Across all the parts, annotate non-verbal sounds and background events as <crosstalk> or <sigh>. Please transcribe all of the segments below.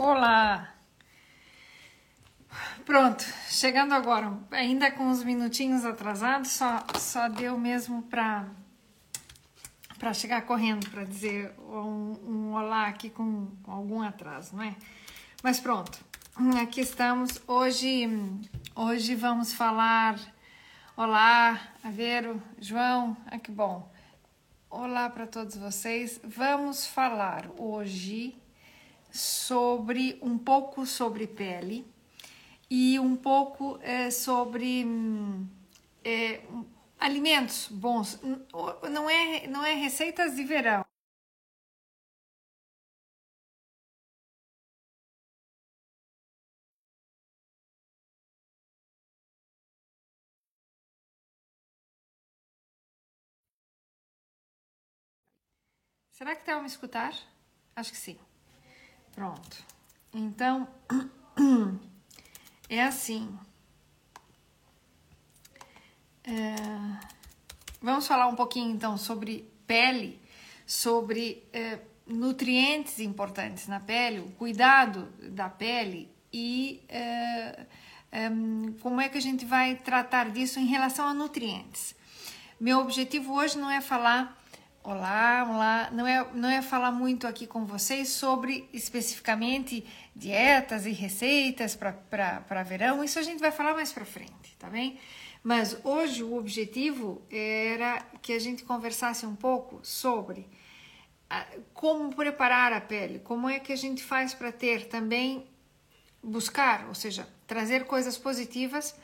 Olá! Pronto, chegando agora, ainda com uns minutinhos atrasados, só, só deu mesmo para para chegar correndo para dizer um, um, olá aqui com, algum atraso, não é? Mas pronto, aqui estamos. Hoje, hoje vamos falar. Olá, Aveiro, João, ah, que bom. Olá para todos vocês. Vamos falar hoje sobre um pouco sobre pele e um pouco é, sobre é, alimentos bons. Não é, não é receitas de verão. Será que estão tá a me escutar? Acho que sim. Pronto. Então, <clears throat> é assim. É... Vamos falar um pouquinho então sobre pele, sobre é, nutrientes importantes na pele, o cuidado da pele e é, é, como é que a gente vai tratar disso em relação a nutrientes. Meu objetivo hoje não é falar Olá, olá. Não é, não é falar muito aqui com vocês sobre especificamente dietas e receitas para verão, isso a gente vai falar mais para frente, tá bem? Mas hoje o objetivo era que a gente conversasse um pouco sobre como preparar a pele, como é que a gente faz para ter também, buscar, ou seja, trazer coisas positivas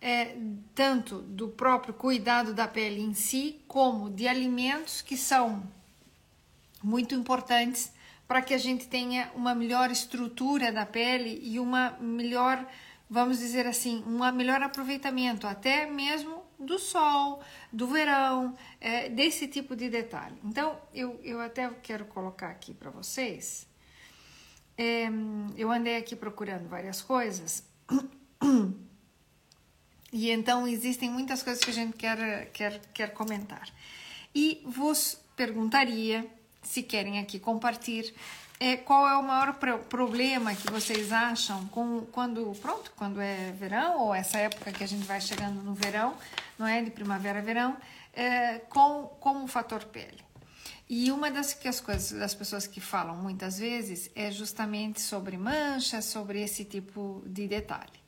é, tanto do próprio cuidado da pele em si, como de alimentos que são muito importantes para que a gente tenha uma melhor estrutura da pele e uma melhor, vamos dizer assim, um melhor aproveitamento, até mesmo do sol, do verão, é, desse tipo de detalhe. Então, eu, eu até quero colocar aqui para vocês. É, eu andei aqui procurando várias coisas. <clears throat> E então existem muitas coisas que a gente quer, quer, quer comentar. E vos perguntaria, se querem aqui compartilhar, é, qual é o maior problema que vocês acham com, quando, pronto, quando é verão, ou essa época que a gente vai chegando no verão, não é? De primavera, verão, é, com, com o fator pele. E uma das que as coisas das pessoas que falam muitas vezes é justamente sobre manchas, sobre esse tipo de detalhe.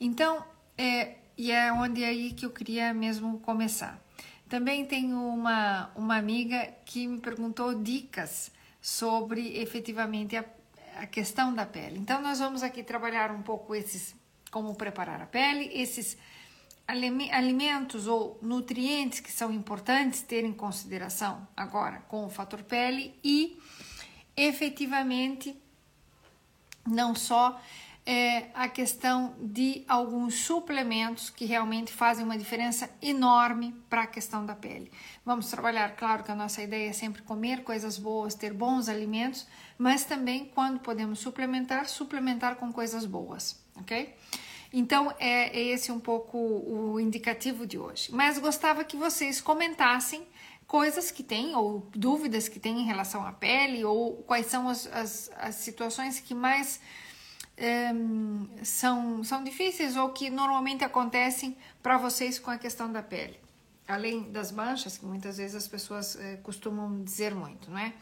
Então, é, e é onde é aí que eu queria mesmo começar. Também tenho uma, uma amiga que me perguntou dicas sobre efetivamente a, a questão da pele. Então, nós vamos aqui trabalhar um pouco esses, como preparar a pele, esses alimentos ou nutrientes que são importantes ter em consideração agora com o fator pele e efetivamente não só é a questão de alguns suplementos que realmente fazem uma diferença enorme para a questão da pele. Vamos trabalhar, claro que a nossa ideia é sempre comer coisas boas, ter bons alimentos, mas também quando podemos suplementar, suplementar com coisas boas, ok? Então é, é esse um pouco o indicativo de hoje. Mas gostava que vocês comentassem coisas que têm ou dúvidas que têm em relação à pele ou quais são as, as, as situações que mais um, são, são difíceis ou que normalmente acontecem para vocês com a questão da pele? Além das manchas, que muitas vezes as pessoas eh, costumam dizer muito, não é?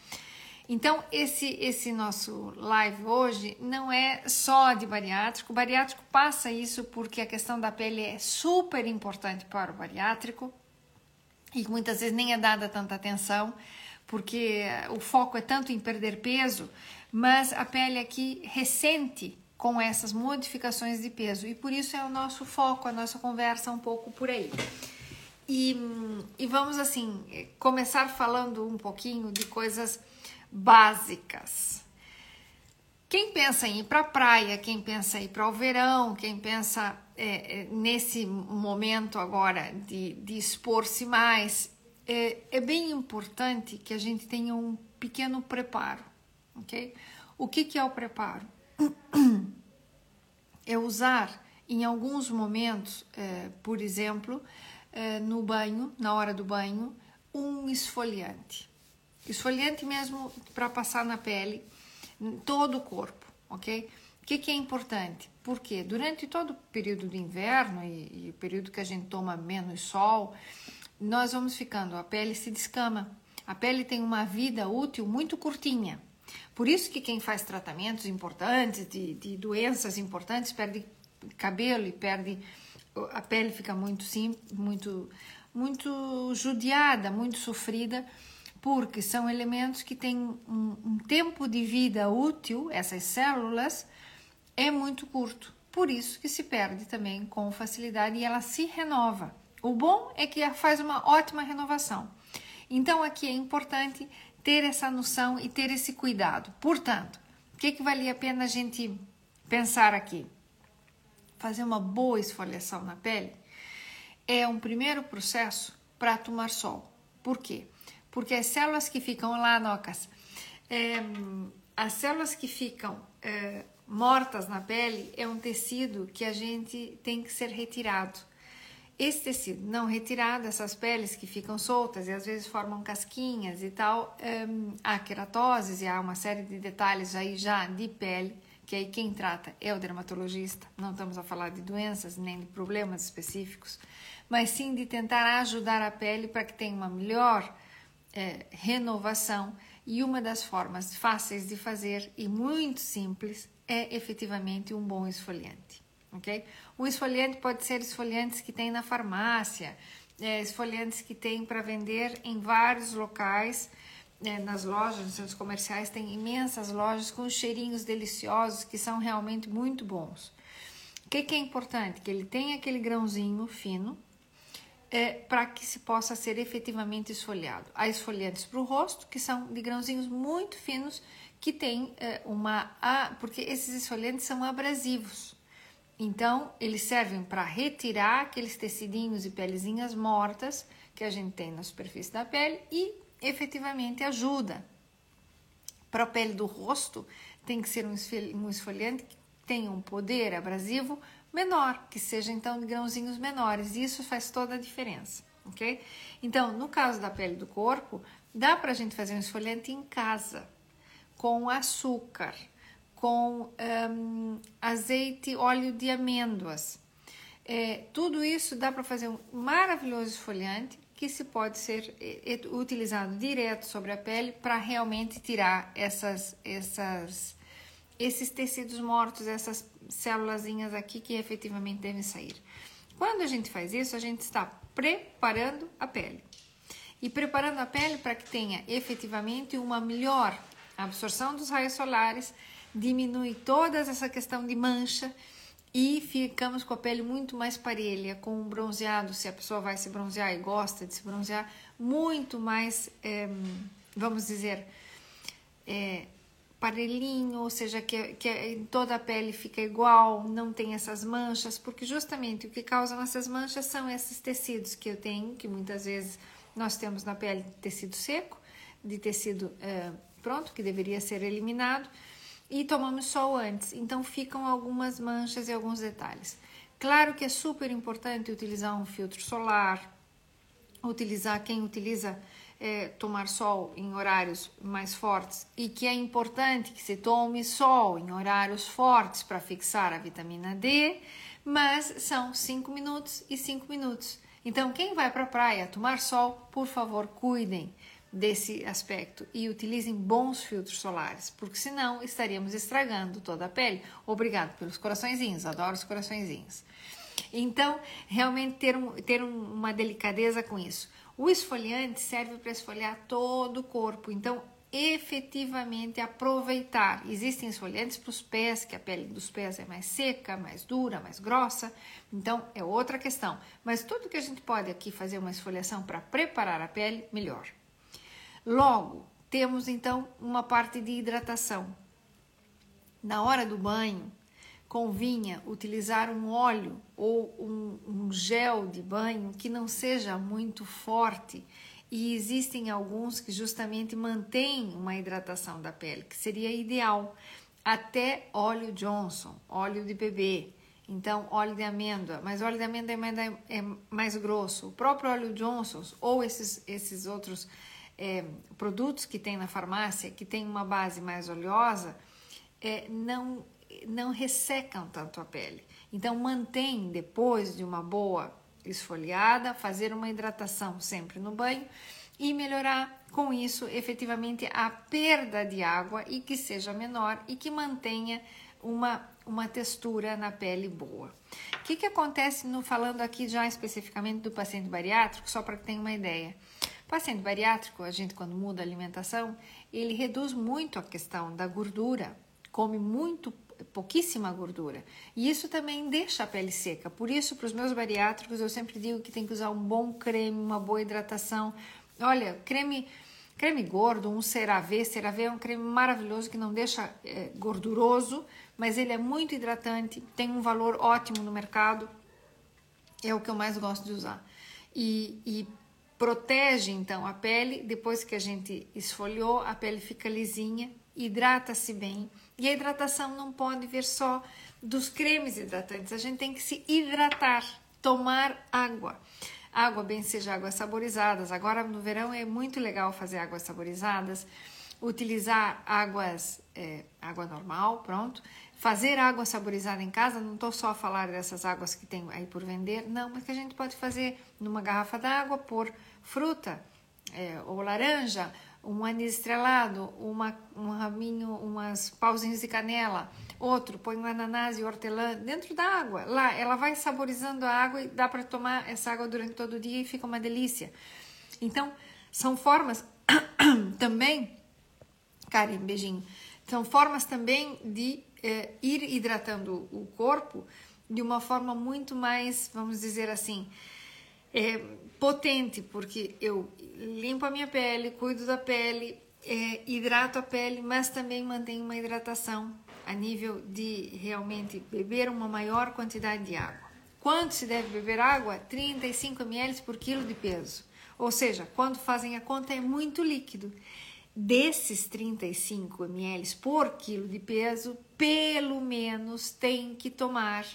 Então, esse, esse nosso live hoje não é só de bariátrico. O bariátrico passa isso porque a questão da pele é super importante para o bariátrico e muitas vezes nem é dada tanta atenção, porque o foco é tanto em perder peso, mas a pele aqui recente com essas modificações de peso. E por isso é o nosso foco, a nossa conversa um pouco por aí. E, e vamos assim começar falando um pouquinho de coisas básicas. Quem pensa em ir para a praia, quem pensa em ir para o verão, quem pensa é, é, nesse momento agora de, de expor-se mais, é, é bem importante que a gente tenha um pequeno preparo, ok? O que, que é o preparo? <clears throat> é usar em alguns momentos, é, por exemplo, é, no banho, na hora do banho, um esfoliante. Esfoliante mesmo para passar na pele, todo o corpo, ok? O que, que é importante? Porque durante todo o período do inverno e, e o período que a gente toma menos sol, nós vamos ficando, a pele se descama. A pele tem uma vida útil muito curtinha. Por isso que quem faz tratamentos importantes, de, de doenças importantes, perde cabelo e perde a pele fica muito sim, muito muito judiada, muito sofrida, porque são elementos que têm um, um tempo de vida útil, essas células, é muito curto. Por isso que se perde também com facilidade e ela se renova. O bom é que faz uma ótima renovação. Então aqui é importante ter essa noção e ter esse cuidado. Portanto, o que, que valia a pena a gente pensar aqui? Fazer uma boa esfoliação na pele é um primeiro processo para tomar sol. Por quê? Porque as células que ficam lá, Nocas, é, as células que ficam é, mortas na pele é um tecido que a gente tem que ser retirado. Esse tecido não retirado, essas peles que ficam soltas e às vezes formam casquinhas e tal, é, há queratoses e há uma série de detalhes aí já de pele, que aí quem trata é o dermatologista, não estamos a falar de doenças nem de problemas específicos mas sim de tentar ajudar a pele para que tenha uma melhor é, renovação. E uma das formas fáceis de fazer e muito simples é efetivamente um bom esfoliante. Ok? Um esfoliante pode ser esfoliantes que tem na farmácia, é, esfoliantes que tem para vender em vários locais, é, nas lojas, nos centros comerciais, tem imensas lojas com cheirinhos deliciosos que são realmente muito bons. O que, que é importante? Que ele tenha aquele grãozinho fino, é, para que se possa ser efetivamente esfoliado. Há esfoliantes para o rosto, que são de grãozinhos muito finos, que tem é, uma. porque esses esfoliantes são abrasivos. Então, eles servem para retirar aqueles tecidinhos e pelezinhas mortas que a gente tem na superfície da pele e efetivamente ajuda. Para a pele do rosto, tem que ser um esfoliante que tenha um poder abrasivo menor, que seja então de grãozinhos menores. Isso faz toda a diferença, ok? Então, no caso da pele do corpo, dá para a gente fazer um esfoliante em casa, com açúcar, com um, azeite, óleo de amêndoas. É, tudo isso dá para fazer um maravilhoso esfoliante que se pode ser utilizado direto sobre a pele para realmente tirar essas, essas, esses tecidos mortos, essas células aqui que efetivamente devem sair. Quando a gente faz isso, a gente está preparando a pele. E preparando a pele para que tenha efetivamente uma melhor absorção dos raios solares, diminui toda essa questão de mancha e ficamos com a pele muito mais parelha, com um bronzeado, se a pessoa vai se bronzear e gosta de se bronzear, muito mais, é, vamos dizer, é, parelhinho, ou seja, que, que toda a pele fica igual, não tem essas manchas, porque justamente o que causam essas manchas são esses tecidos que eu tenho, que muitas vezes nós temos na pele tecido seco, de tecido é, pronto, que deveria ser eliminado, e tomamos sol antes, então ficam algumas manchas e alguns detalhes. Claro que é super importante utilizar um filtro solar, utilizar quem utiliza é, tomar sol em horários mais fortes e que é importante que se tome sol em horários fortes para fixar a vitamina D, mas são 5 minutos e 5 minutos. Então, quem vai para a praia tomar sol, por favor, cuidem desse aspecto e utilizem bons filtros solares, porque senão estaríamos estragando toda a pele. Obrigado pelos coraçõezinhos, adoro os coraçõezinhos. Então, realmente ter, um, ter uma delicadeza com isso. O esfoliante serve para esfoliar todo o corpo, então efetivamente aproveitar. Existem esfoliantes para os pés, que a pele dos pés é mais seca, mais dura, mais grossa, então é outra questão. Mas tudo que a gente pode aqui fazer uma esfoliação para preparar a pele, melhor. Logo, temos então uma parte de hidratação. Na hora do banho, convinha utilizar um óleo ou um, um gel de banho que não seja muito forte e existem alguns que justamente mantêm uma hidratação da pele, que seria ideal. Até óleo Johnson, óleo de bebê, então óleo de amêndoa, mas óleo de amêndoa é mais, é mais grosso. O próprio óleo Johnson ou esses, esses outros é, produtos que tem na farmácia, que tem uma base mais oleosa, é, não, não ressecam tanto a pele. Então, mantém depois de uma boa esfoliada, fazer uma hidratação sempre no banho e melhorar com isso efetivamente a perda de água e que seja menor e que mantenha uma, uma textura na pele boa. O que, que acontece no falando aqui já especificamente do paciente bariátrico, só para que tenha uma ideia. Paciente bariátrico, a gente quando muda a alimentação, ele reduz muito a questão da gordura, come muito pouquíssima gordura. E isso também deixa a pele seca. Por isso, para os meus bariátricos, eu sempre digo que tem que usar um bom creme, uma boa hidratação. Olha, creme creme gordo, um CeraVe. CeraVe é um creme maravilhoso que não deixa é, gorduroso, mas ele é muito hidratante, tem um valor ótimo no mercado. É o que eu mais gosto de usar. E, e protege então a pele. Depois que a gente esfoliou, a pele fica lisinha, hidrata-se bem e a hidratação não pode vir só dos cremes hidratantes, a gente tem que se hidratar, tomar água. Água, bem seja águas saborizadas. Agora no verão é muito legal fazer águas saborizadas, utilizar águas, é, água normal, pronto. Fazer água saborizada em casa, não estou só a falar dessas águas que tem aí por vender, não, mas que a gente pode fazer numa garrafa d'água, por fruta é, ou laranja, um anis estrelado, uma, um raminho, umas pauzinhos de canela, outro põe um ananás e hortelã dentro da água. Lá, ela vai saborizando a água e dá para tomar essa água durante todo o dia e fica uma delícia. Então, são formas <coughs> também, Karen, beijinho, são formas também de é, ir hidratando o corpo de uma forma muito mais, vamos dizer assim, é, potente, porque eu limpo a minha pele, cuido da pele, é, hidrato a pele, mas também mantenho uma hidratação a nível de realmente beber uma maior quantidade de água. Quanto se deve beber água? 35 ml por quilo de peso. Ou seja, quando fazem a conta é muito líquido. Desses 35 ml por quilo de peso, pelo menos tem que tomar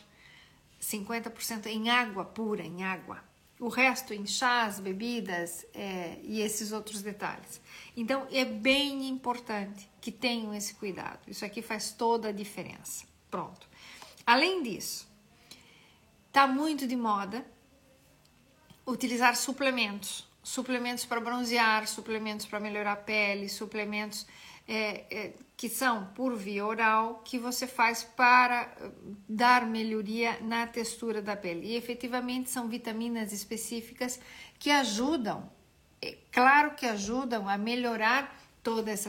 50% em água pura, em água o resto em chás, bebidas é, e esses outros detalhes. Então é bem importante que tenham esse cuidado. Isso aqui faz toda a diferença. Pronto. Além disso, tá muito de moda utilizar suplementos, suplementos para bronzear, suplementos para melhorar a pele, suplementos é, é, que são por via oral, que você faz para eh, dar melhoria na textura da pele. E efetivamente são vitaminas específicas que ajudam, é claro que ajudam a melhorar toda essa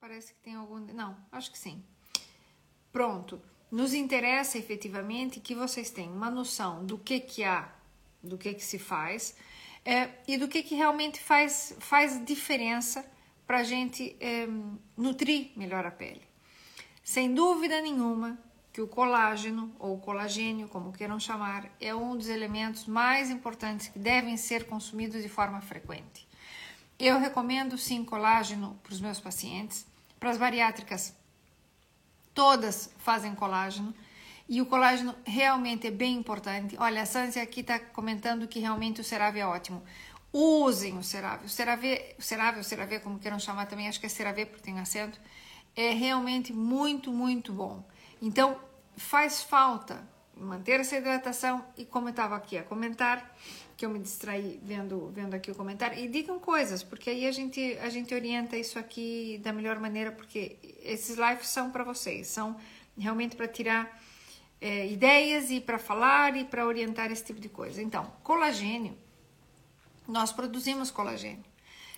Parece que tem algum. Não, acho que sim. Pronto. Nos interessa efetivamente que vocês tenham uma noção do que, que há, do que, que se faz é, e do que, que realmente faz, faz diferença para a gente é, nutrir melhor a pele. Sem dúvida nenhuma que o colágeno, ou colagênio, como queiram chamar, é um dos elementos mais importantes que devem ser consumidos de forma frequente. Eu recomendo sim colágeno para os meus pacientes, para as bariátricas, todas fazem colágeno e o colágeno realmente é bem importante. Olha, a Sansi aqui está comentando que realmente o CeraVe é ótimo. Usem o CeraVe. O CeraVe, o CeraVe, o CeraVe, como queiram chamar também, acho que é CeraVe porque tem acento, é realmente muito, muito bom. Então, faz falta manter essa hidratação e como eu estava aqui a comentar, que eu me distraí vendo, vendo aqui o comentário. E digam coisas, porque aí a gente, a gente orienta isso aqui da melhor maneira, porque esses lives são para vocês, são realmente para tirar é, ideias e para falar e para orientar esse tipo de coisa. Então, colagênio, nós produzimos colagênio.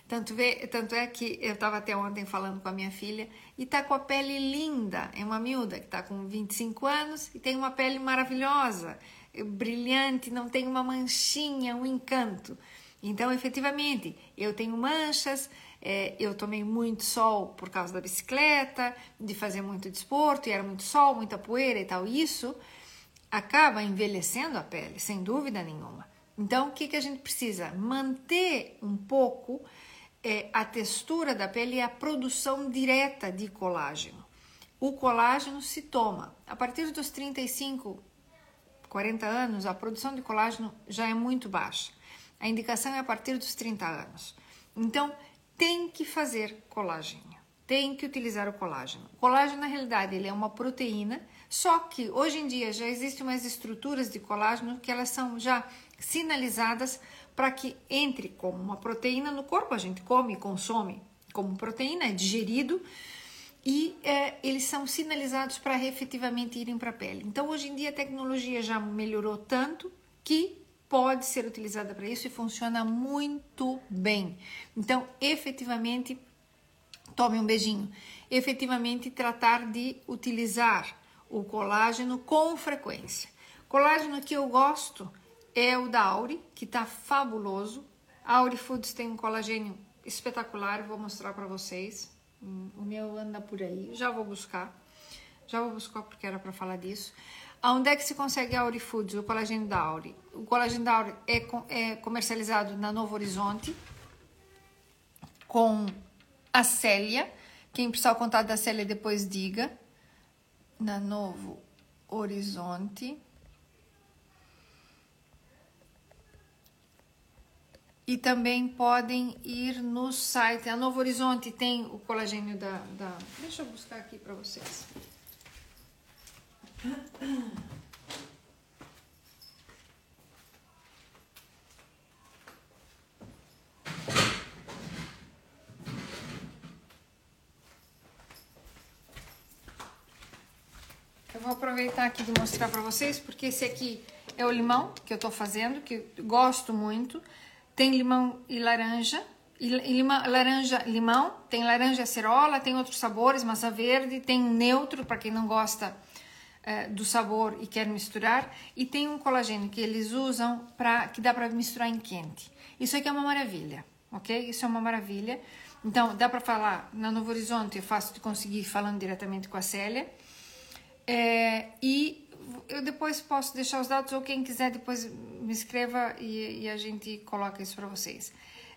Tanto, vê, tanto é que eu estava até ontem falando com a minha filha e tá com a pele linda. É uma miúda que está com 25 anos e tem uma pele maravilhosa brilhante, não tem uma manchinha, um encanto. Então, efetivamente, eu tenho manchas, é, eu tomei muito sol por causa da bicicleta, de fazer muito desporto, e era muito sol, muita poeira e tal. Isso acaba envelhecendo a pele, sem dúvida nenhuma. Então, o que, que a gente precisa? Manter um pouco é, a textura da pele e a produção direta de colágeno. O colágeno se toma. A partir dos 35, 40 anos, a produção de colágeno já é muito baixa. A indicação é a partir dos 30 anos. Então, tem que fazer colágeno. Tem que utilizar o colágeno. O colágeno, na realidade, ele é uma proteína, só que hoje em dia já existem umas estruturas de colágeno que elas são já sinalizadas para que entre como uma proteína no corpo, a gente come e consome como proteína, é digerido e é, eles são sinalizados para efetivamente irem para a pele. Então, hoje em dia, a tecnologia já melhorou tanto que pode ser utilizada para isso e funciona muito bem. Então, efetivamente, tome um beijinho. Efetivamente, tratar de utilizar o colágeno com frequência. Colágeno que eu gosto é o da Auri, que tá fabuloso. A Auri Foods tem um colagênio espetacular, vou mostrar para vocês. O meu anda por aí, já vou buscar. Já vou buscar porque era para falar disso. Aonde é que se consegue a Auri Foods, o colagênio da Auri? O colagênio da Auri é, é comercializado na Novo Horizonte com a Célia. Quem precisar o contato da Célia depois diga. Na Novo Horizonte. E também podem ir no site. A Novo Horizonte tem o colagênio da. da... Deixa eu buscar aqui para vocês. Eu vou aproveitar aqui de mostrar para vocês, porque esse aqui é o limão que eu tô fazendo, que gosto muito. Tem limão e laranja. E limão, laranja, limão, tem laranja acerola, tem outros sabores, maçã verde, tem neutro para quem não gosta é, do sabor e quer misturar, e tem um colagênio que eles usam para que dá para misturar em quente. Isso aqui é uma maravilha, ok? Isso é uma maravilha. Então dá para falar na Novo Horizonte, é fácil de conseguir falando diretamente com a Célia. É, e eu depois posso deixar os dados ou quem quiser depois me escreva e, e a gente coloca isso para vocês.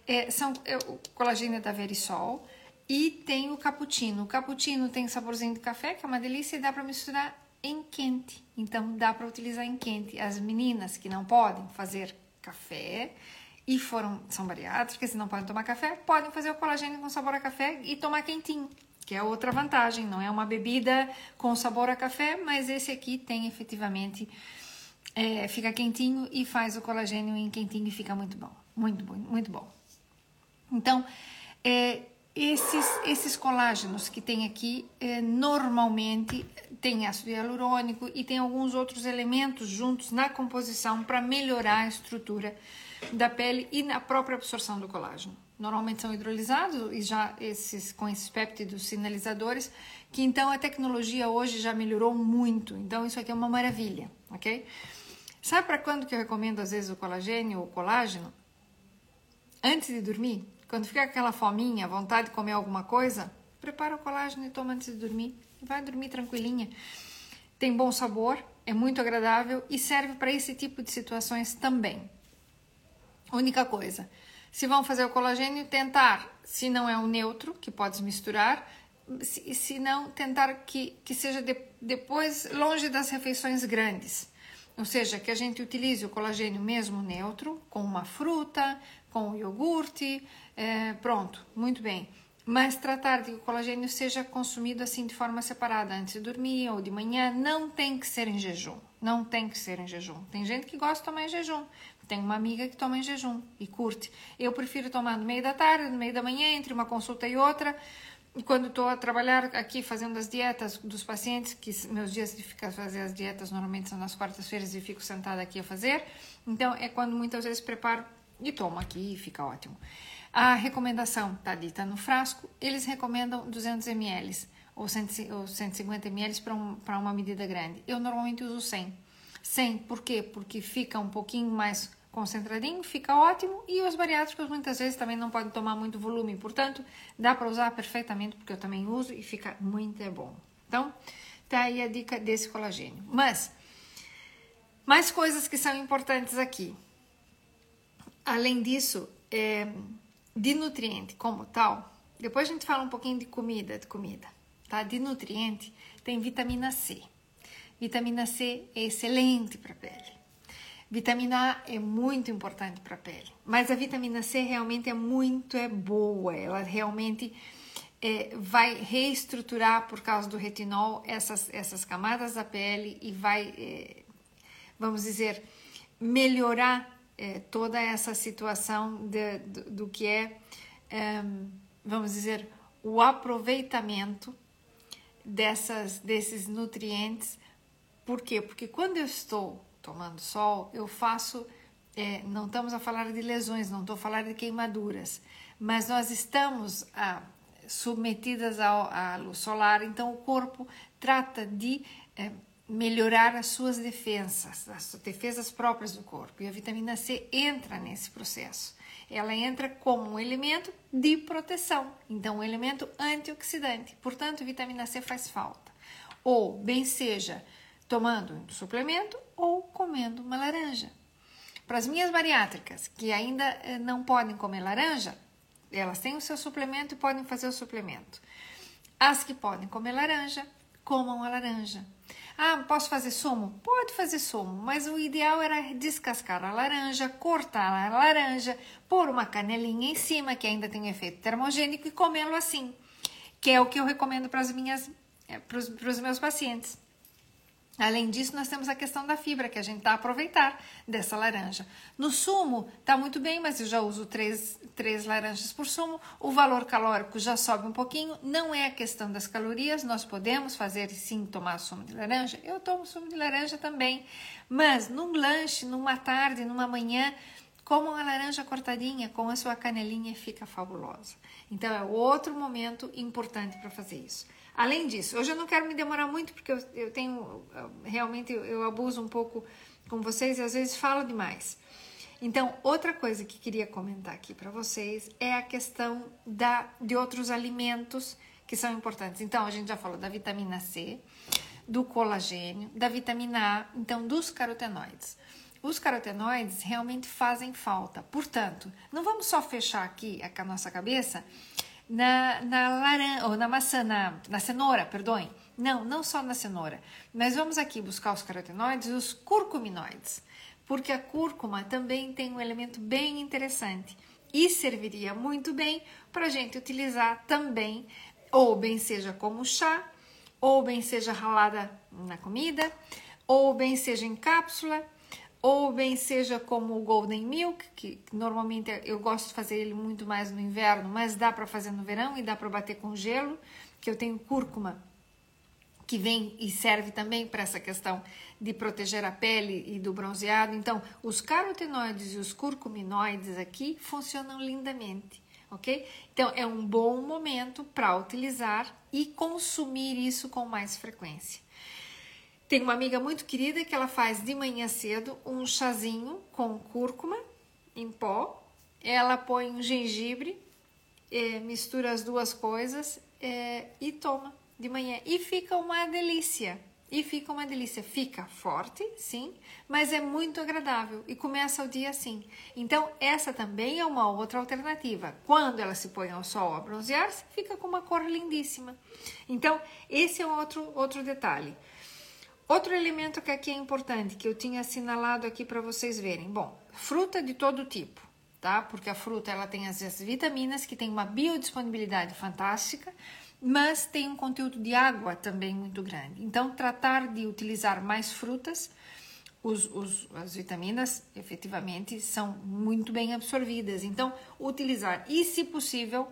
É, são é, o colagênio da Verisol e tem o cappuccino. O cappuccino tem saborzinho de café, que é uma delícia e dá para misturar em quente. Então dá para utilizar em quente. As meninas que não podem fazer café e foram são bariátricas e não podem tomar café, podem fazer o colagênio com sabor a café e tomar quentinho que é outra vantagem, não é uma bebida com sabor a café, mas esse aqui tem efetivamente, é, fica quentinho e faz o colagênio em quentinho e fica muito bom, muito bom, muito bom. Então, é, esses, esses colágenos que tem aqui, é, normalmente tem ácido hialurônico e tem alguns outros elementos juntos na composição para melhorar a estrutura da pele e na própria absorção do colágeno normalmente são hidrolisados e já esses com esses péptidos sinalizadores, que então a tecnologia hoje já melhorou muito. Então isso aqui é uma maravilha, ok? Sabe para quando que eu recomendo às vezes o colagênio ou colágeno? Antes de dormir, quando fica aquela fominha, vontade de comer alguma coisa, prepara o colágeno e toma antes de dormir. Vai dormir tranquilinha. Tem bom sabor, é muito agradável e serve para esse tipo de situações também. Única coisa, se vão fazer o colagênio, tentar, se não é um neutro, que podes misturar, se, se não, tentar que, que seja de, depois longe das refeições grandes. Ou seja, que a gente utilize o colagênio mesmo neutro, com uma fruta, com o iogurte, é, pronto, muito bem. Mas tratar de que o colagênio seja consumido assim de forma separada, antes de dormir ou de manhã, não tem que ser em jejum. Não tem que ser em jejum. Tem gente que gosta de tomar em jejum. Tenho uma amiga que toma em jejum e curte. Eu prefiro tomar no meio da tarde, no meio da manhã, entre uma consulta e outra. E quando estou a trabalhar aqui fazendo as dietas dos pacientes, que meus dias de ficar fazer as dietas normalmente são nas quartas-feiras e fico sentada aqui a fazer, então é quando muitas vezes preparo e tomo aqui e fica ótimo. A recomendação está dita no frasco, eles recomendam 200 ml ou 150 ml para um, uma medida grande. Eu normalmente uso 100. 100, por quê? Porque fica um pouquinho mais concentradinho, fica ótimo. E os bariátricos muitas vezes também não podem tomar muito volume, portanto, dá para usar perfeitamente, porque eu também uso e fica muito bom. Então, tá aí a dica desse colagênio. Mas, mais coisas que são importantes aqui. Além disso, é, de nutriente como tal, depois a gente fala um pouquinho de comida, de comida, tá? De nutriente, tem vitamina C. Vitamina C é excelente para a pele. Vitamina A é muito importante para a pele, mas a vitamina C realmente é muito é boa, ela realmente é, vai reestruturar por causa do retinol essas, essas camadas da pele e vai, é, vamos dizer, melhorar é, toda essa situação de, do, do, que é, é, vamos dizer, o aproveitamento dessas, desses nutrientes. Por quê? Porque quando eu estou tomando sol, eu faço. É, não estamos a falar de lesões, não estou a falar de queimaduras, mas nós estamos ah, submetidas à luz solar, então o corpo trata de é, melhorar as suas defesas, as defesas próprias do corpo, e a vitamina C entra nesse processo. Ela entra como um elemento de proteção, então um elemento antioxidante. Portanto, vitamina C faz falta. Ou bem seja tomando um suplemento ou comendo uma laranja. Para as minhas bariátricas que ainda eh, não podem comer laranja, elas têm o seu suplemento e podem fazer o suplemento. As que podem comer laranja, comam a laranja. Ah, posso fazer sumo? Pode fazer sumo, mas o ideal era descascar a laranja, cortar a laranja, pôr uma canelinha em cima, que ainda tem efeito termogênico, e comê-lo assim, que é o que eu recomendo para, as minhas, eh, para os meus pacientes. Além disso, nós temos a questão da fibra, que a gente está a aproveitar dessa laranja. No sumo, está muito bem, mas eu já uso três, três laranjas por sumo. O valor calórico já sobe um pouquinho. Não é a questão das calorias, nós podemos fazer sim tomar sumo de laranja. Eu tomo sumo de laranja também. Mas num lanche, numa tarde, numa manhã, como uma laranja cortadinha com a sua canelinha fica fabulosa. Então é outro momento importante para fazer isso. Além disso, hoje eu não quero me demorar muito porque eu, eu tenho realmente eu, abuso um pouco com vocês e às vezes falo demais. Então, outra coisa que queria comentar aqui para vocês é a questão da, de outros alimentos que são importantes. Então, a gente já falou da vitamina C, do colagênio, da vitamina A, então dos carotenoides. Os carotenoides realmente fazem falta. Portanto, não vamos só fechar aqui a nossa cabeça na, na laranja, ou na maçã, na, na cenoura, perdoem. Não, não só na cenoura. Mas vamos aqui buscar os carotenoides e os curcuminoides, porque a cúrcuma também tem um elemento bem interessante e serviria muito bem para a gente utilizar também, ou bem seja como chá, ou bem seja ralada na comida, ou bem seja em cápsula ou bem seja como o Golden Milk, que normalmente eu gosto de fazer ele muito mais no inverno, mas dá para fazer no verão e dá para bater com gelo, que eu tenho cúrcuma que vem e serve também para essa questão de proteger a pele e do bronzeado. Então, os carotenoides e os curcuminoides aqui funcionam lindamente, ok? Então, é um bom momento para utilizar e consumir isso com mais frequência. Tem uma amiga muito querida que ela faz de manhã cedo um chazinho com cúrcuma em pó. Ela põe um gengibre, é, mistura as duas coisas é, e toma de manhã. E fica uma delícia. E fica uma delícia. Fica forte, sim, mas é muito agradável e começa o dia assim. Então, essa também é uma outra alternativa. Quando ela se põe ao sol a bronzear-se, fica com uma cor lindíssima. Então, esse é outro, outro detalhe. Outro elemento que aqui é importante, que eu tinha assinalado aqui para vocês verem. Bom, fruta de todo tipo, tá? Porque a fruta ela tem as vitaminas que tem uma biodisponibilidade fantástica, mas tem um conteúdo de água também muito grande. Então, tratar de utilizar mais frutas, os, os, as vitaminas efetivamente são muito bem absorvidas. Então, utilizar e, se possível,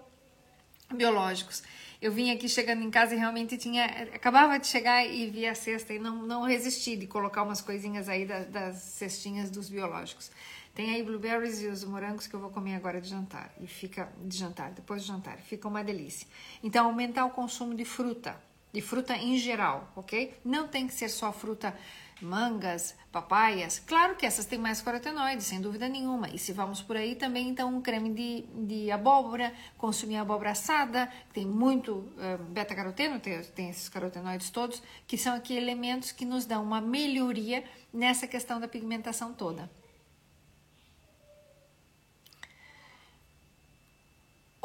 biológicos. Eu vim aqui chegando em casa e realmente tinha. Acabava de chegar e vi a cesta e não, não resisti de colocar umas coisinhas aí das, das cestinhas dos biológicos. Tem aí blueberries e os morangos que eu vou comer agora de jantar. E fica de jantar, depois do jantar. Fica uma delícia. Então, aumentar o consumo de fruta, de fruta em geral, ok? Não tem que ser só fruta mangas, papaias. Claro que essas têm mais carotenoides, sem dúvida nenhuma. E se vamos por aí, também então um creme de, de abóbora, consumir abóbora assada, tem muito uh, beta-caroteno, tem, tem esses carotenoides todos, que são aqui elementos que nos dão uma melhoria nessa questão da pigmentação toda.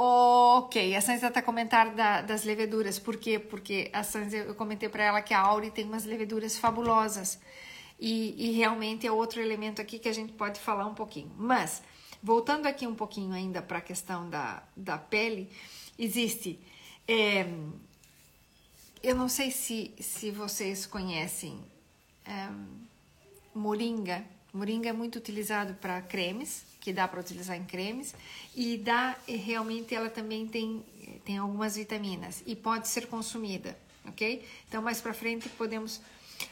Ok, a Sansa está comentando da, das leveduras. Por quê? Porque a Sansa, eu comentei para ela que a Auri tem umas leveduras fabulosas. E, e, realmente é outro elemento aqui que a gente pode falar um pouquinho. Mas, voltando aqui um pouquinho ainda para a questão da, da pele, existe. É, eu não sei se, se vocês conhecem é, moringa. Moringa é muito utilizado para cremes que dá para utilizar em cremes e dá realmente ela também tem tem algumas vitaminas e pode ser consumida, ok? Então mais para frente podemos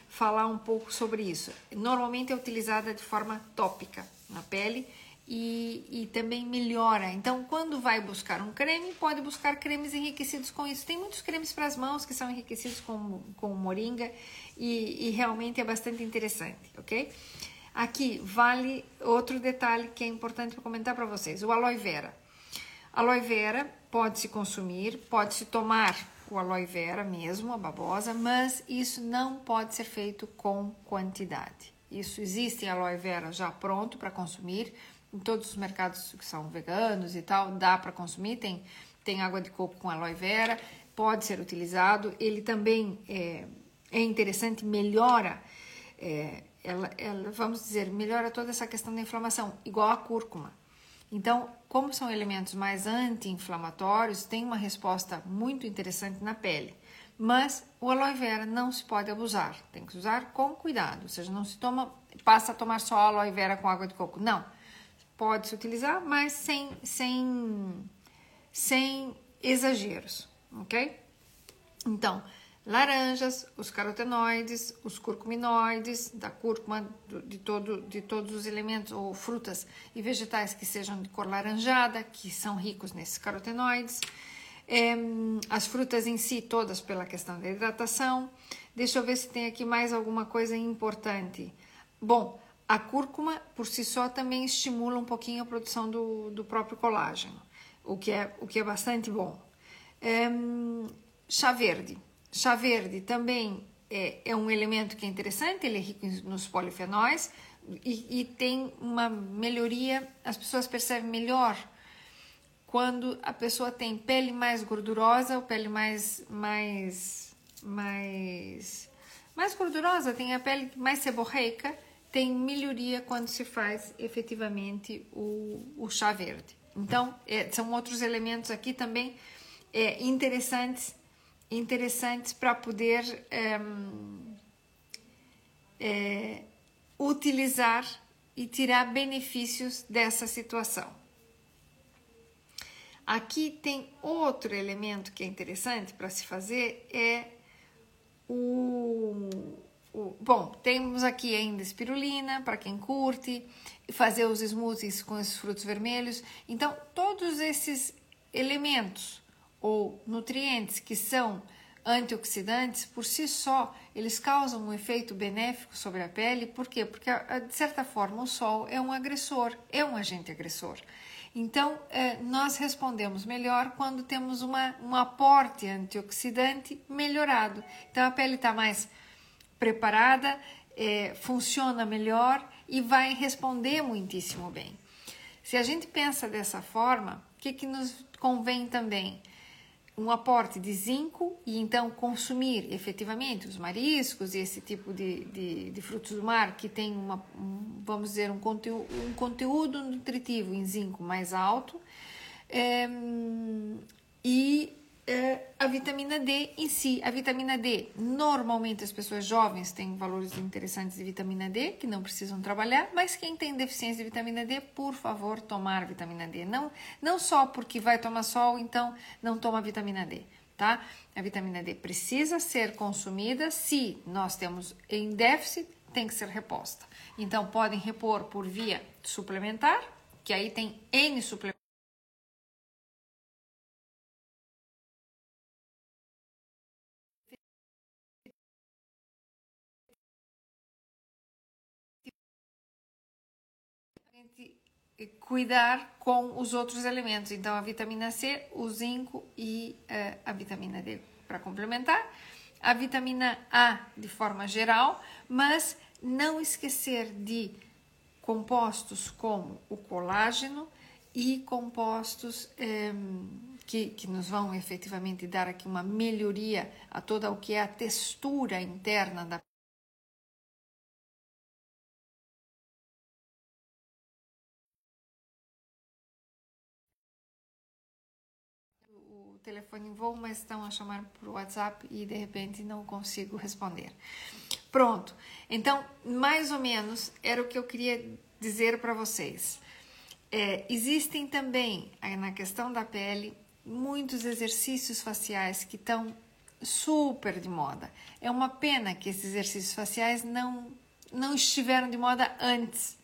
falar um pouco sobre isso. Normalmente é utilizada de forma tópica na pele e, e também melhora. Então, quando vai buscar um creme, pode buscar cremes enriquecidos com isso. Tem muitos cremes para as mãos que são enriquecidos com, com moringa e, e realmente é bastante interessante, ok? Aqui vale outro detalhe que é importante comentar para vocês: o aloe vera. Aloe vera pode se consumir, pode se tomar o aloe vera mesmo, a babosa, mas isso não pode ser feito com quantidade. Isso existe aloe vera já pronto para consumir em todos os mercados que são veganos e tal, dá para consumir. Tem, tem água de coco com aloe vera, pode ser utilizado. Ele também é, é interessante, melhora é, ela, ela, vamos dizer, melhora toda essa questão da inflamação, igual a cúrcuma. Então, como são elementos mais anti-inflamatórios, tem uma resposta muito interessante na pele. Mas o aloe vera não se pode abusar, tem que usar com cuidado, ou seja, não se toma, passa a tomar só aloe vera com água de coco. Não, pode se utilizar, mas sem, sem, sem exageros, ok? Então, laranjas, os carotenoides, os curcuminoides, da cúrcuma, de, todo, de todos os elementos ou frutas e vegetais que sejam de cor laranjada, que são ricos nesses carotenoides. É, as frutas em si, todas pela questão da hidratação. Deixa eu ver se tem aqui mais alguma coisa importante. Bom, a cúrcuma por si só também estimula um pouquinho a produção do, do próprio colágeno, o que é, o que é bastante bom. É, chá verde Chá verde também é, é um elemento que é interessante, ele é rico nos polifenóis e, e tem uma melhoria, as pessoas percebem melhor quando a pessoa tem pele mais gordurosa ou pele mais mais mais mais gordurosa, tem a pele mais seborreica, tem melhoria quando se faz efetivamente o, o chá verde. Então, é, são outros elementos aqui também é, interessantes interessantes para poder um, é, utilizar e tirar benefícios dessa situação. Aqui tem outro elemento que é interessante para se fazer é o, o, bom, temos aqui ainda espirulina para quem curte, fazer os smoothies com esses frutos vermelhos. Então, todos esses elementos ou nutrientes que são antioxidantes, por si só, eles causam um efeito benéfico sobre a pele. Por quê? Porque, de certa forma, o sol é um agressor, é um agente agressor. Então, é, nós respondemos melhor quando temos uma, um aporte antioxidante melhorado. Então, a pele está mais preparada, é, funciona melhor e vai responder muitíssimo bem. Se a gente pensa dessa forma, o que, que nos convém também? Um aporte de zinco e então consumir efetivamente os mariscos e esse tipo de, de, de frutos do mar que tem uma, um, vamos dizer, um conteúdo, um conteúdo nutritivo em zinco mais alto é, e é, a vitamina D em si. A vitamina D, normalmente as pessoas jovens têm valores interessantes de vitamina D, que não precisam trabalhar, mas quem tem deficiência de vitamina D, por favor, tomar vitamina D. Não, não só porque vai tomar sol, então não toma vitamina D, tá? A vitamina D precisa ser consumida se nós temos em déficit, tem que ser reposta. Então, podem repor por via suplementar, que aí tem N suplementos cuidar com os outros elementos. Então, a vitamina C, o zinco e uh, a vitamina D para complementar, a vitamina A de forma geral, mas não esquecer de compostos como o colágeno e compostos eh, que, que nos vão efetivamente dar aqui uma melhoria a toda o que é a textura interna da telefone voo, mas estão a chamar por WhatsApp e de repente não consigo responder. Pronto. Então, mais ou menos era o que eu queria dizer para vocês. É, existem também, na questão da pele, muitos exercícios faciais que estão super de moda. É uma pena que esses exercícios faciais não, não estiveram de moda antes.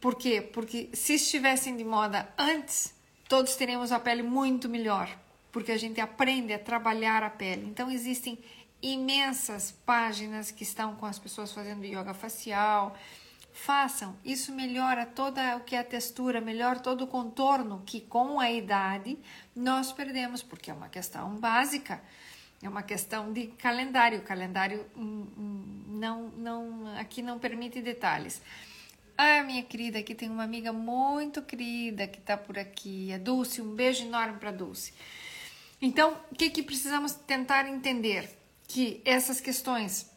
Por quê? Porque se estivessem de moda antes, todos teríamos a pele muito melhor porque a gente aprende a trabalhar a pele. Então existem imensas páginas que estão com as pessoas fazendo yoga facial. Façam, isso melhora toda o que é a textura, melhora todo o contorno que com a idade nós perdemos, porque é uma questão básica, é uma questão de calendário. O calendário hum, hum, não, não, aqui não permite detalhes. Ah, minha querida, aqui tem uma amiga muito querida que está por aqui, a Dulce. Um beijo enorme para Dulce. Então, o que, que precisamos tentar entender? Que essas questões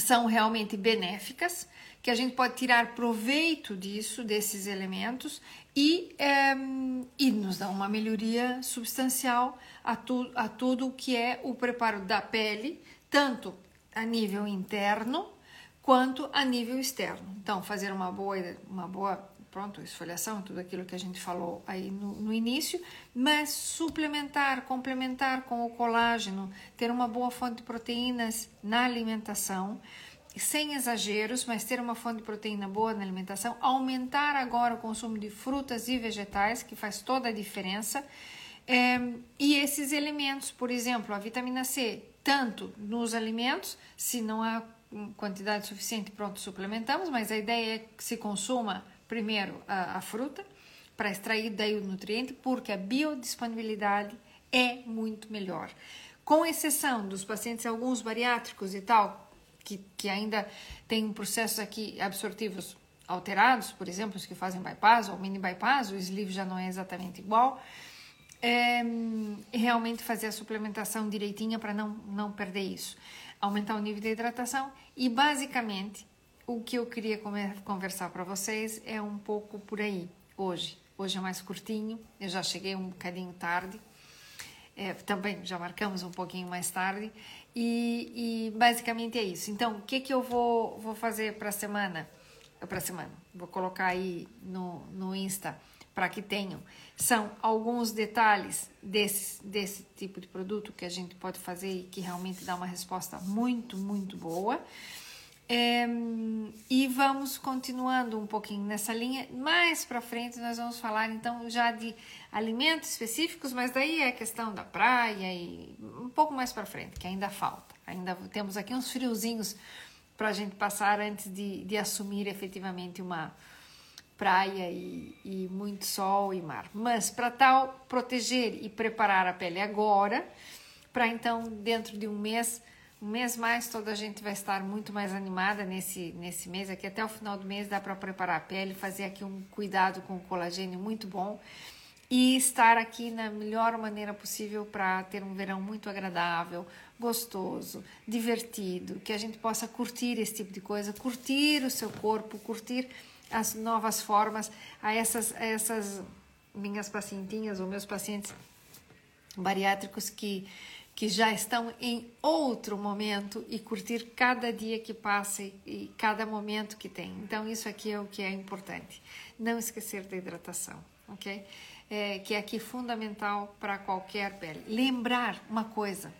são realmente benéficas, que a gente pode tirar proveito disso, desses elementos, e, é, e nos dá uma melhoria substancial a, tu, a tudo que é o preparo da pele, tanto a nível interno quanto a nível externo. Então, fazer uma boa, uma boa pronto, esfoliação, tudo aquilo que a gente falou aí no, no, início, mas suplementar, complementar com o colágeno, ter uma boa fonte de proteínas na alimentação, sem exageros, mas ter uma fonte de proteína boa na alimentação, aumentar agora o consumo de frutas e vegetais, que faz toda a diferença, é, e esses elementos, por exemplo, a vitamina C, tanto nos alimentos, se não há quantidade suficiente, pronto, suplementamos, mas a ideia é que se consuma primeiro a, a fruta para extrair daí o nutriente, porque a biodisponibilidade é muito melhor. Com exceção dos pacientes, alguns bariátricos e tal, que, que ainda têm processos aqui absortivos alterados, por exemplo, os que fazem bypass ou mini bypass, o sleeve já não é exatamente igual, é, realmente fazer a suplementação direitinha para não, não perder isso. Aumentar o nível de hidratação e, basicamente, o que eu queria conversar para vocês é um pouco por aí, hoje. Hoje é mais curtinho, eu já cheguei um bocadinho tarde, é, também já marcamos um pouquinho mais tarde, e, e, basicamente é isso. Então, o que, que eu vou, vou fazer para a semana? Para semana, vou colocar aí no, no Insta para que tenham. São alguns detalhes desse, desse tipo de produto que a gente pode fazer e que realmente dá uma resposta muito, muito boa. E vamos continuando um pouquinho nessa linha. Mais para frente nós vamos falar então já de alimentos específicos, mas daí é questão da praia e um pouco mais para frente, que ainda falta. Ainda temos aqui uns friozinhos para a gente passar antes de, de assumir efetivamente uma praia e, e muito sol e mar. Mas para tal, proteger e preparar a pele agora, para então dentro de um mês um mês mais toda a gente vai estar muito mais animada nesse, nesse mês. Aqui até o final do mês dá para preparar a pele, fazer aqui um cuidado com o colagênio muito bom e estar aqui na melhor maneira possível para ter um verão muito agradável, gostoso, divertido, que a gente possa curtir esse tipo de coisa, curtir o seu corpo, curtir as novas formas, a essas, a essas minhas pacientinhas ou meus pacientes bariátricos que que já estão em outro momento e curtir cada dia que passa e cada momento que tem. Então, isso aqui é o que é importante. Não esquecer da hidratação, ok? É, que é aqui fundamental para qualquer pele. Lembrar uma coisa: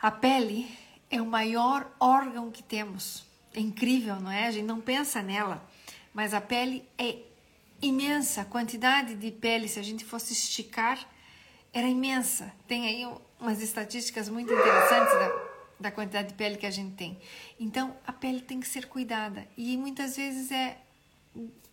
a pele é o maior órgão que temos. É incrível, não é? A gente não pensa nela, mas a pele é imensa. A quantidade de pele, se a gente fosse esticar, era imensa. Tem aí umas estatísticas muito interessantes da, da quantidade de pele que a gente tem. Então, a pele tem que ser cuidada. E muitas vezes é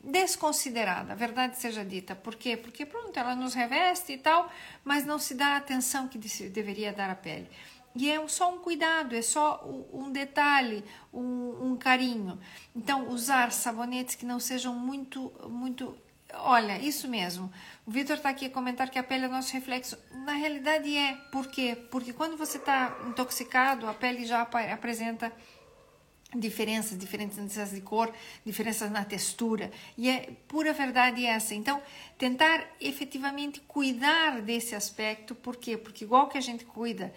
desconsiderada, verdade seja dita. Por quê? Porque pronto, ela nos reveste e tal, mas não se dá a atenção que deveria dar à pele. E é só um cuidado, é só um detalhe, um, um carinho. Então, usar sabonetes que não sejam muito, muito Olha, isso mesmo. O Vitor está aqui a comentar que a pele é nosso reflexo. Na realidade é. Por quê? Porque quando você está intoxicado, a pele já apresenta diferenças, diferenças de cor, diferenças na textura. E é pura verdade essa. Então, tentar efetivamente cuidar desse aspecto, por quê? Porque igual que a gente cuida,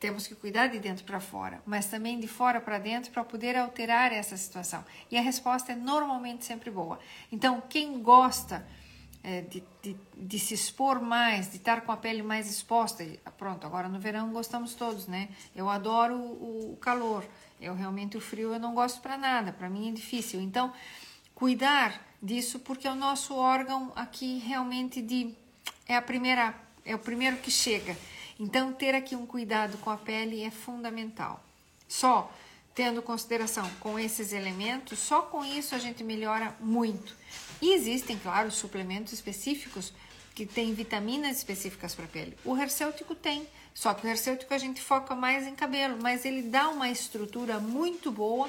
temos que cuidar de dentro para fora, mas também de fora para dentro para poder alterar essa situação. E a resposta é normalmente sempre boa. Então, quem gosta é, de, de, de, se expor mais, de estar com a pele mais exposta, pronto, agora no verão gostamos todos, né? Eu adoro o, o calor, eu realmente o frio eu não gosto para nada, para mim é difícil. Então, cuidar disso porque é o nosso órgão aqui realmente de é a primeira é o primeiro que chega. Então ter aqui um cuidado com a pele é fundamental. Só tendo consideração com esses elementos, só com isso a gente melhora muito. E existem, claro, suplementos específicos que têm vitaminas específicas para a pele. O hercêutico tem, só que o hercêutico a gente foca mais em cabelo, mas ele dá uma estrutura muito boa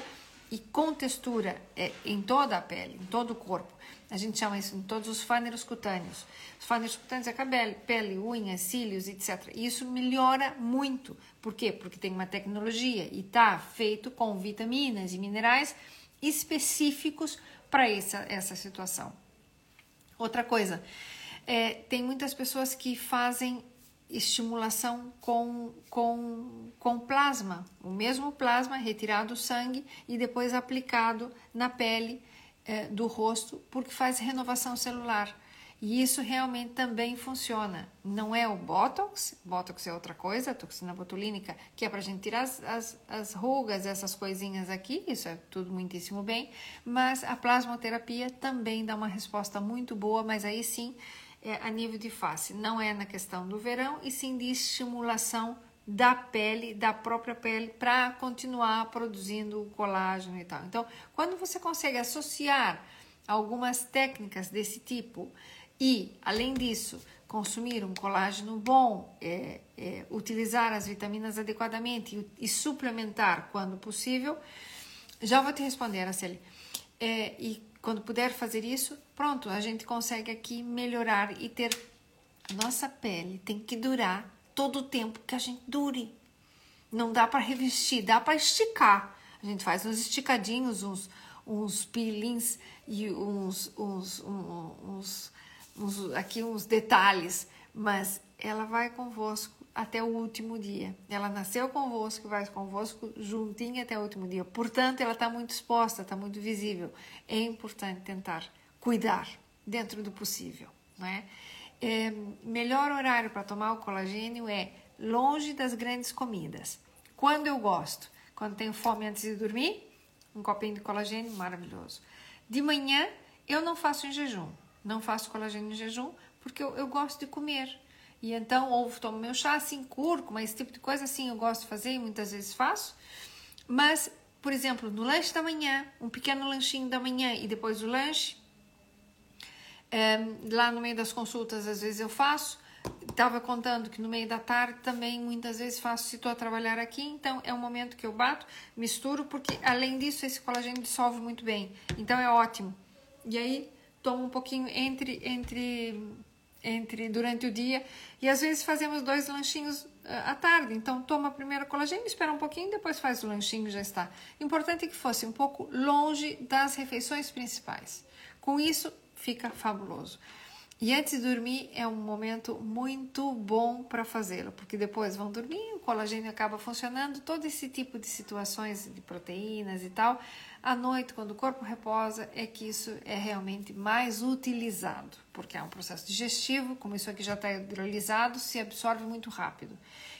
e com textura é, em toda a pele, em todo o corpo. A gente chama isso em todos os fâneros cutâneos. Os fâneros cutâneos é cabelo, pele, unhas, cílios, etc. E isso melhora muito. Por quê? Porque tem uma tecnologia e está feito com vitaminas e minerais específicos para essa, essa situação. Outra coisa, é, tem muitas pessoas que fazem estimulação com, com, com plasma, o mesmo plasma retirado do sangue e depois aplicado na pele é, do rosto, porque faz renovação celular. E isso realmente também funciona. Não é o Botox, Botox é outra coisa, toxina botulínica, que é para a gente tirar as, as, as, rugas, essas coisinhas aqui, isso é tudo muitíssimo bem, mas a plasmoterapia também dá uma resposta muito boa, mas aí sim é a nível de face, não é na questão do verão, e sim de estimulação da pele, da própria pele, para continuar produzindo o colágeno e tal. Então, quando você consegue associar algumas técnicas desse tipo e, além disso, consumir um colágeno bom, é, é, utilizar as vitaminas adequadamente e, e, suplementar quando possível, já vou te responder, Araceli. É, e quando puder fazer isso, pronto, a gente consegue aqui melhorar e ter nossa pele tem que durar todo o tempo que a gente dure. Não dá para revestir, dá para esticar. A gente faz uns esticadinhos, uns, uns peelings e uns, uns, uns, uns, aqui uns detalhes, mas ela vai convosco até o último dia. Ela nasceu convosco vai convosco juntinha até o último dia. Portanto, ela está muito exposta, está muito visível. É importante tentar cuidar dentro do possível, não é? É melhor horário para tomar o colagênio é longe das grandes comidas. Quando eu gosto? Quando tenho fome antes de dormir, um copinho de colagênio maravilhoso. De manhã, eu não faço em jejum. Não faço colagênio em jejum porque eu, eu gosto de comer. E então, ou tomo meu chá assim, cúrcuma, esse tipo de coisa assim, eu gosto de fazer e muitas vezes faço. Mas, por exemplo, no lanche da manhã, um pequeno lanchinho da manhã e depois o lanche, um, lá no meio das consultas, às vezes eu faço. Estava contando que no meio da tarde também muitas vezes faço se estou a trabalhar aqui, então é um momento que eu bato, misturo, porque além disso esse colagênio dissolve muito bem, então é ótimo. E aí tomo um pouquinho entre entre entre durante o dia e às vezes fazemos dois lanchinhos uh, à tarde. Então toma primeiro colagênio, espera um pouquinho, depois faz o lanchinho já está. Importante que fosse um pouco longe das refeições principais. Com isso fica fabuloso. E antes de dormir é um momento muito bom para fazê-lo, porque depois vão dormir, o colagênio acaba funcionando, todo esse tipo de situações de proteínas e tal. À noite, quando o corpo reposa, é que isso é realmente mais utilizado, porque é um processo digestivo, como isso aqui já está hidrolisado, se absorve muito rápido.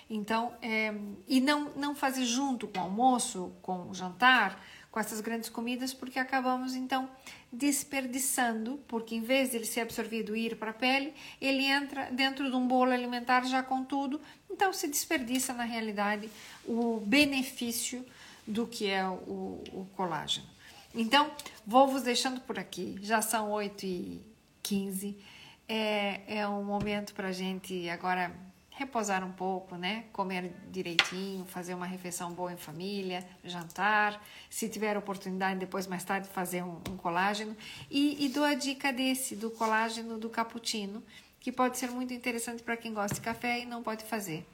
Então, é, e não, não fazer junto com o almoço, com o jantar, com essas grandes comidas, porque acabamos então desperdiçando, porque em vez de ele ser absorvido e ir para a pele, ele entra dentro de um bolo alimentar já com tudo, então se desperdiça na realidade o benefício do que é o, o colágeno. Então, vou vos deixando por aqui. Já são 8 e 15 É, é um momento para a gente agora reposar um pouco, né? Comer direitinho, fazer uma refeição boa em família, jantar. Se tiver oportunidade, depois mais tarde fazer um, um colágeno. E, e dou a dica desse, do colágeno do cappuccino, que pode ser muito interessante para quem gosta de café e não pode fazer.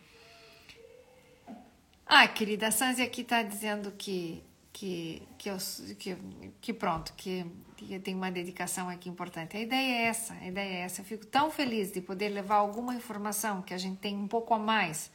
Ah, querida, a Sanzi aqui está dizendo que que, que, eu, que, que pronto, que, que tem uma dedicação aqui importante. A ideia é essa, a ideia é essa. Eu fico tão feliz de poder levar alguma informação que a gente tem um pouco a mais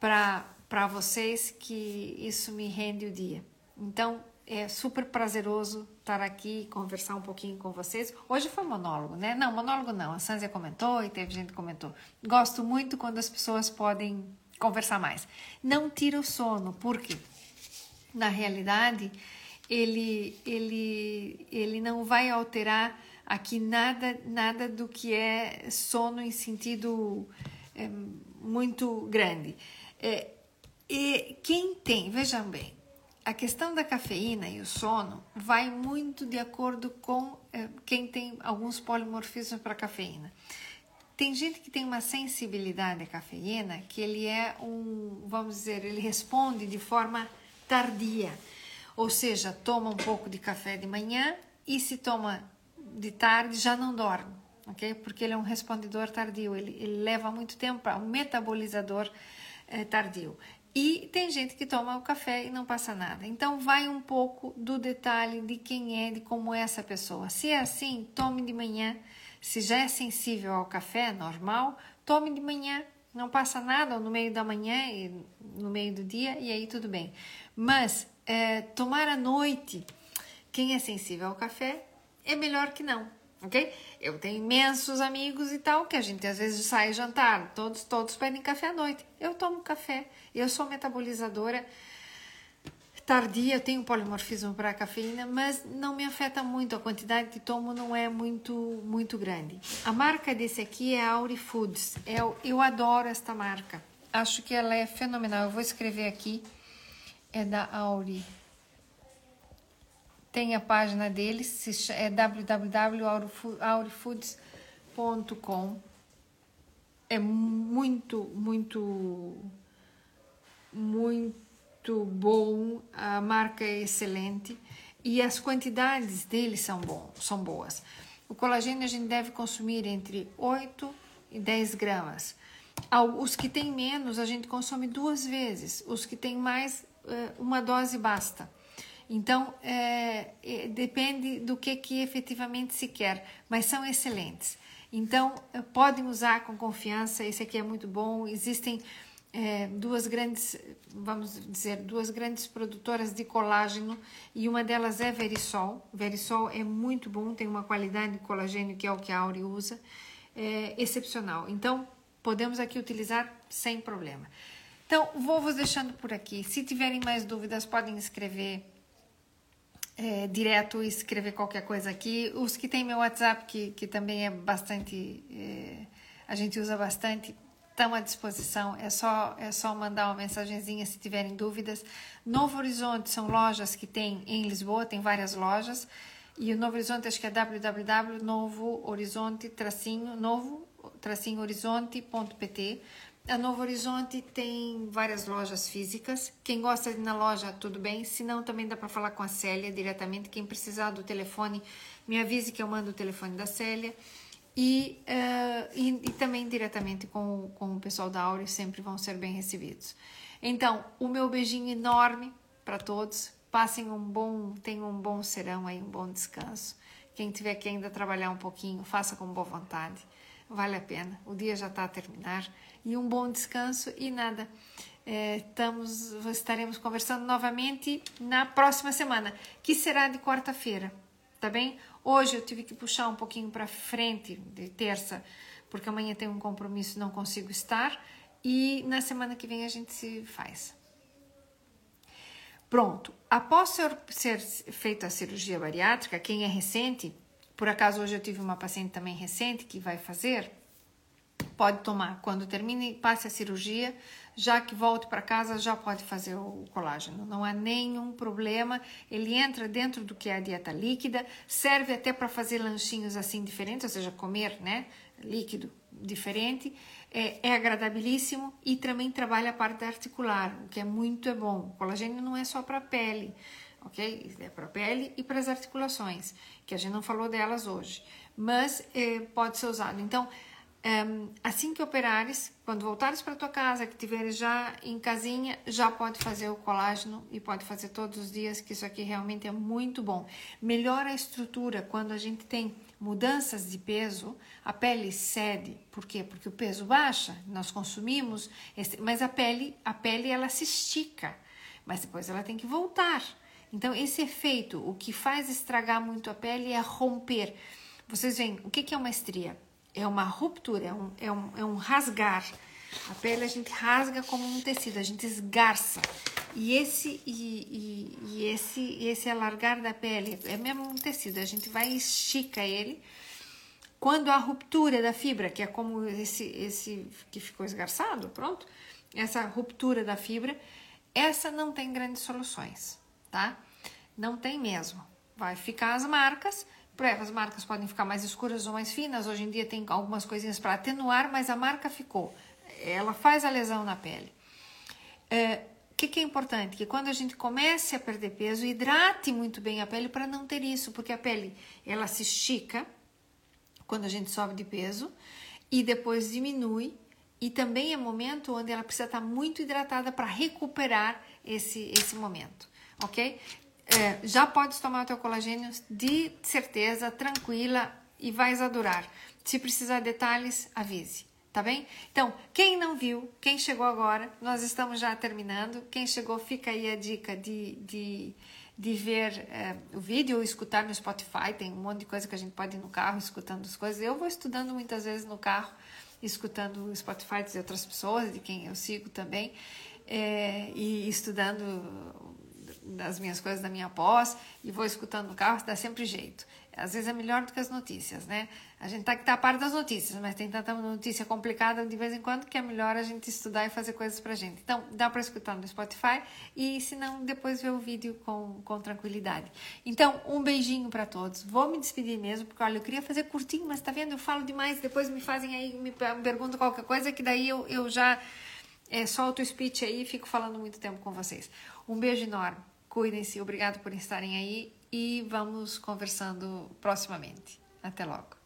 para vocês que isso me rende o dia. Então, é super prazeroso estar aqui e conversar um pouquinho com vocês. Hoje foi monólogo, né? Não, monólogo não. A Sanzia comentou e teve gente que comentou. Gosto muito quando as pessoas podem conversar mais. Não tira o sono, por quê? Na realidade, ele, ele, ele não vai alterar aqui nada, nada do que é sono em sentido é, muito grande. É, e quem tem, vejam bem, a questão da cafeína e o sono vai muito de acordo com é, quem tem alguns polimorfismos para cafeína. Tem gente que tem uma sensibilidade à cafeína que ele é um, vamos dizer, ele responde de forma tardia, ou seja, toma um pouco de café de manhã e se toma de tarde já não dorme, ok? Porque ele é um respondedor tardio, ele, ele leva muito tempo para um metabolizador eh, tardio. E tem gente que toma o café e não passa nada. Então vai um pouco do detalhe de quem é, de como é essa pessoa. Se é assim, tome de manhã. Se já é sensível ao café, normal, tome de manhã. Não passa nada, no meio da manhã e no meio do dia, e aí tudo bem. Mas é, tomar à noite, quem é sensível ao café, é melhor que não, ok? Eu tenho imensos amigos e tal, que a gente às vezes sai jantar, todos, todos pedem café à noite. Eu tomo café, eu sou metabolizadora tardia, eu tenho polimorfismo para a cafeína, mas não me afeta muito, a quantidade que tomo não é muito muito grande. A marca desse aqui é Auri Foods, eu, eu adoro esta marca, acho que ela é fenomenal, eu vou escrever aqui é da Auri. Tem a página deles, é www.aurifoods.com. É muito, muito, muito bom. A marca é excelente e as quantidades deles são, bom, são boas. O colagênio a gente deve consumir entre 8 e 10 gramas. Os que têm menos a gente consome duas vezes, os que têm mais eh, uma dose basta. Então, é, depende do que, que efetivamente se quer, mas são excelentes. Então, podem usar com confiança, esse aqui é muito bom. Existem é, duas grandes, vamos dizer, duas grandes produtoras de colágeno e uma delas é Verisol. Verisol é muito bom, tem uma qualidade de colagênio que é o que a Auri usa, é excepcional. Então, podemos aqui utilizar sem problema. Então, vou vos deixando por aqui. Se tiverem mais dúvidas, podem escrever é, direto, escrever qualquer coisa aqui. Os que têm meu WhatsApp, que, que também é bastante, é, a gente usa bastante, estão à disposição. É só, é só mandar uma mensagenzinha se tiverem dúvidas. Novo Horizonte são lojas que tem em Lisboa, tem várias lojas. E o Novo Horizonte acho que é www.novo-horizonte-novo-horizonte.pt a Novo Horizonte tem várias lojas físicas. Quem gosta de ir na loja, tudo bem. Se não, também dá para falar com a Célia diretamente. Quem precisar do telefone, me avise que eu mando o telefone da Célia. E, uh, e, e, também diretamente com, com o pessoal da Aure, sempre vão ser bem recebidos. Então, o meu beijinho enorme para todos. Passem um bom, tenham um bom serão aí, um bom descanso. Quem tiver que ainda trabalhar um pouquinho, faça com boa vontade. Vale a pena. O dia já está a terminar e um bom descanso e nada. É, estamos, estaremos conversando novamente na próxima semana, que será de quarta-feira, tá bem? Hoje eu tive que puxar um pouquinho para frente de terça, porque amanhã tem um compromisso, não consigo estar, e na semana que vem a gente se faz. Pronto, após ser, ser feita a cirurgia bariátrica, quem é recente, por acaso hoje eu tive uma paciente também recente que vai fazer, pode tomar quando termine, passe a cirurgia, já que volte para casa, já pode fazer o colágeno. Não há nenhum problema. Ele entra dentro do que é a dieta líquida, serve até para fazer lanchinhos assim diferentes, ou seja, comer, né, líquido diferente. É, é agradabilíssimo e também trabalha a parte articular, o que é muito bom. O colagênio não é só para a pele, ok? É para a pele e para as articulações, que a gente não falou delas hoje, mas é, pode ser usado. Então, assim que operares, quando voltares para tua casa, que estiveres já em casinha, já pode fazer o colágeno e pode fazer todos os dias, que isso aqui realmente é muito bom. Melhora a estrutura quando a gente tem mudanças de peso, a pele cede. Por quê? Porque o peso baixa, nós consumimos, mas a pele, a pele ela se estica, mas depois ela tem que voltar. Então esse efeito, o que faz estragar muito a pele é romper. Vocês veem, o que é uma estria? É uma ruptura, é um, é um, é um rasgar. A pele a gente rasga como um tecido, a gente esgarça. E esse e, e, e esse esse alargar da pele é mesmo um tecido, a gente vai e estica ele. Quando a ruptura da fibra, que é como esse esse que ficou esgarçado, pronto, essa ruptura da fibra, essa não tem grandes soluções, tá? Não tem mesmo. Vai ficar as marcas, as marcas podem ficar mais escuras ou mais finas. Hoje em dia tem algumas coisinhas para atenuar, mas a marca ficou. Ela faz a lesão na pele. O é, que, que é importante? Que quando a gente comece a perder peso, hidrate muito bem a pele para não ter isso, porque a pele ela se estica quando a gente sobe de peso e depois diminui. E também é momento onde ela precisa estar muito hidratada para recuperar esse, esse momento, ok? É, já podes tomar o teu colagênio de certeza, tranquila e vais adorar. Se precisar de detalhes, avise, tá bem? Então, quem não viu, quem chegou agora, nós estamos já terminando. Quem chegou, fica aí a dica de, de, de ver é, o vídeo ou escutar no Spotify. Tem um monte de coisa que a gente pode ir no carro escutando as coisas. Eu vou estudando muitas vezes no carro, escutando o Spotify de outras pessoas, de quem eu sigo também, é, e estudando das minhas coisas da minha pós e vou escutando no carro, dá sempre jeito. Às vezes é melhor do que as notícias, né? A gente tá que tá a par das notícias, mas tem tanta notícia complicada de vez em quando que é melhor a gente estudar e fazer coisas pra gente. Então, dá para escutar no Spotify e se não, depois ver o vídeo com, com tranquilidade. Então, um beijinho para todos. Vou me despedir mesmo, porque olha, eu queria fazer curtinho, mas tá vendo? Eu falo demais, depois me fazem aí, me perguntam qualquer coisa que daí eu, eu já é, solto o speech aí e fico falando muito tempo com vocês. Um beijo enorme. Cuidem-se, obrigado por estarem aí e vamos conversando proximamente. Até logo.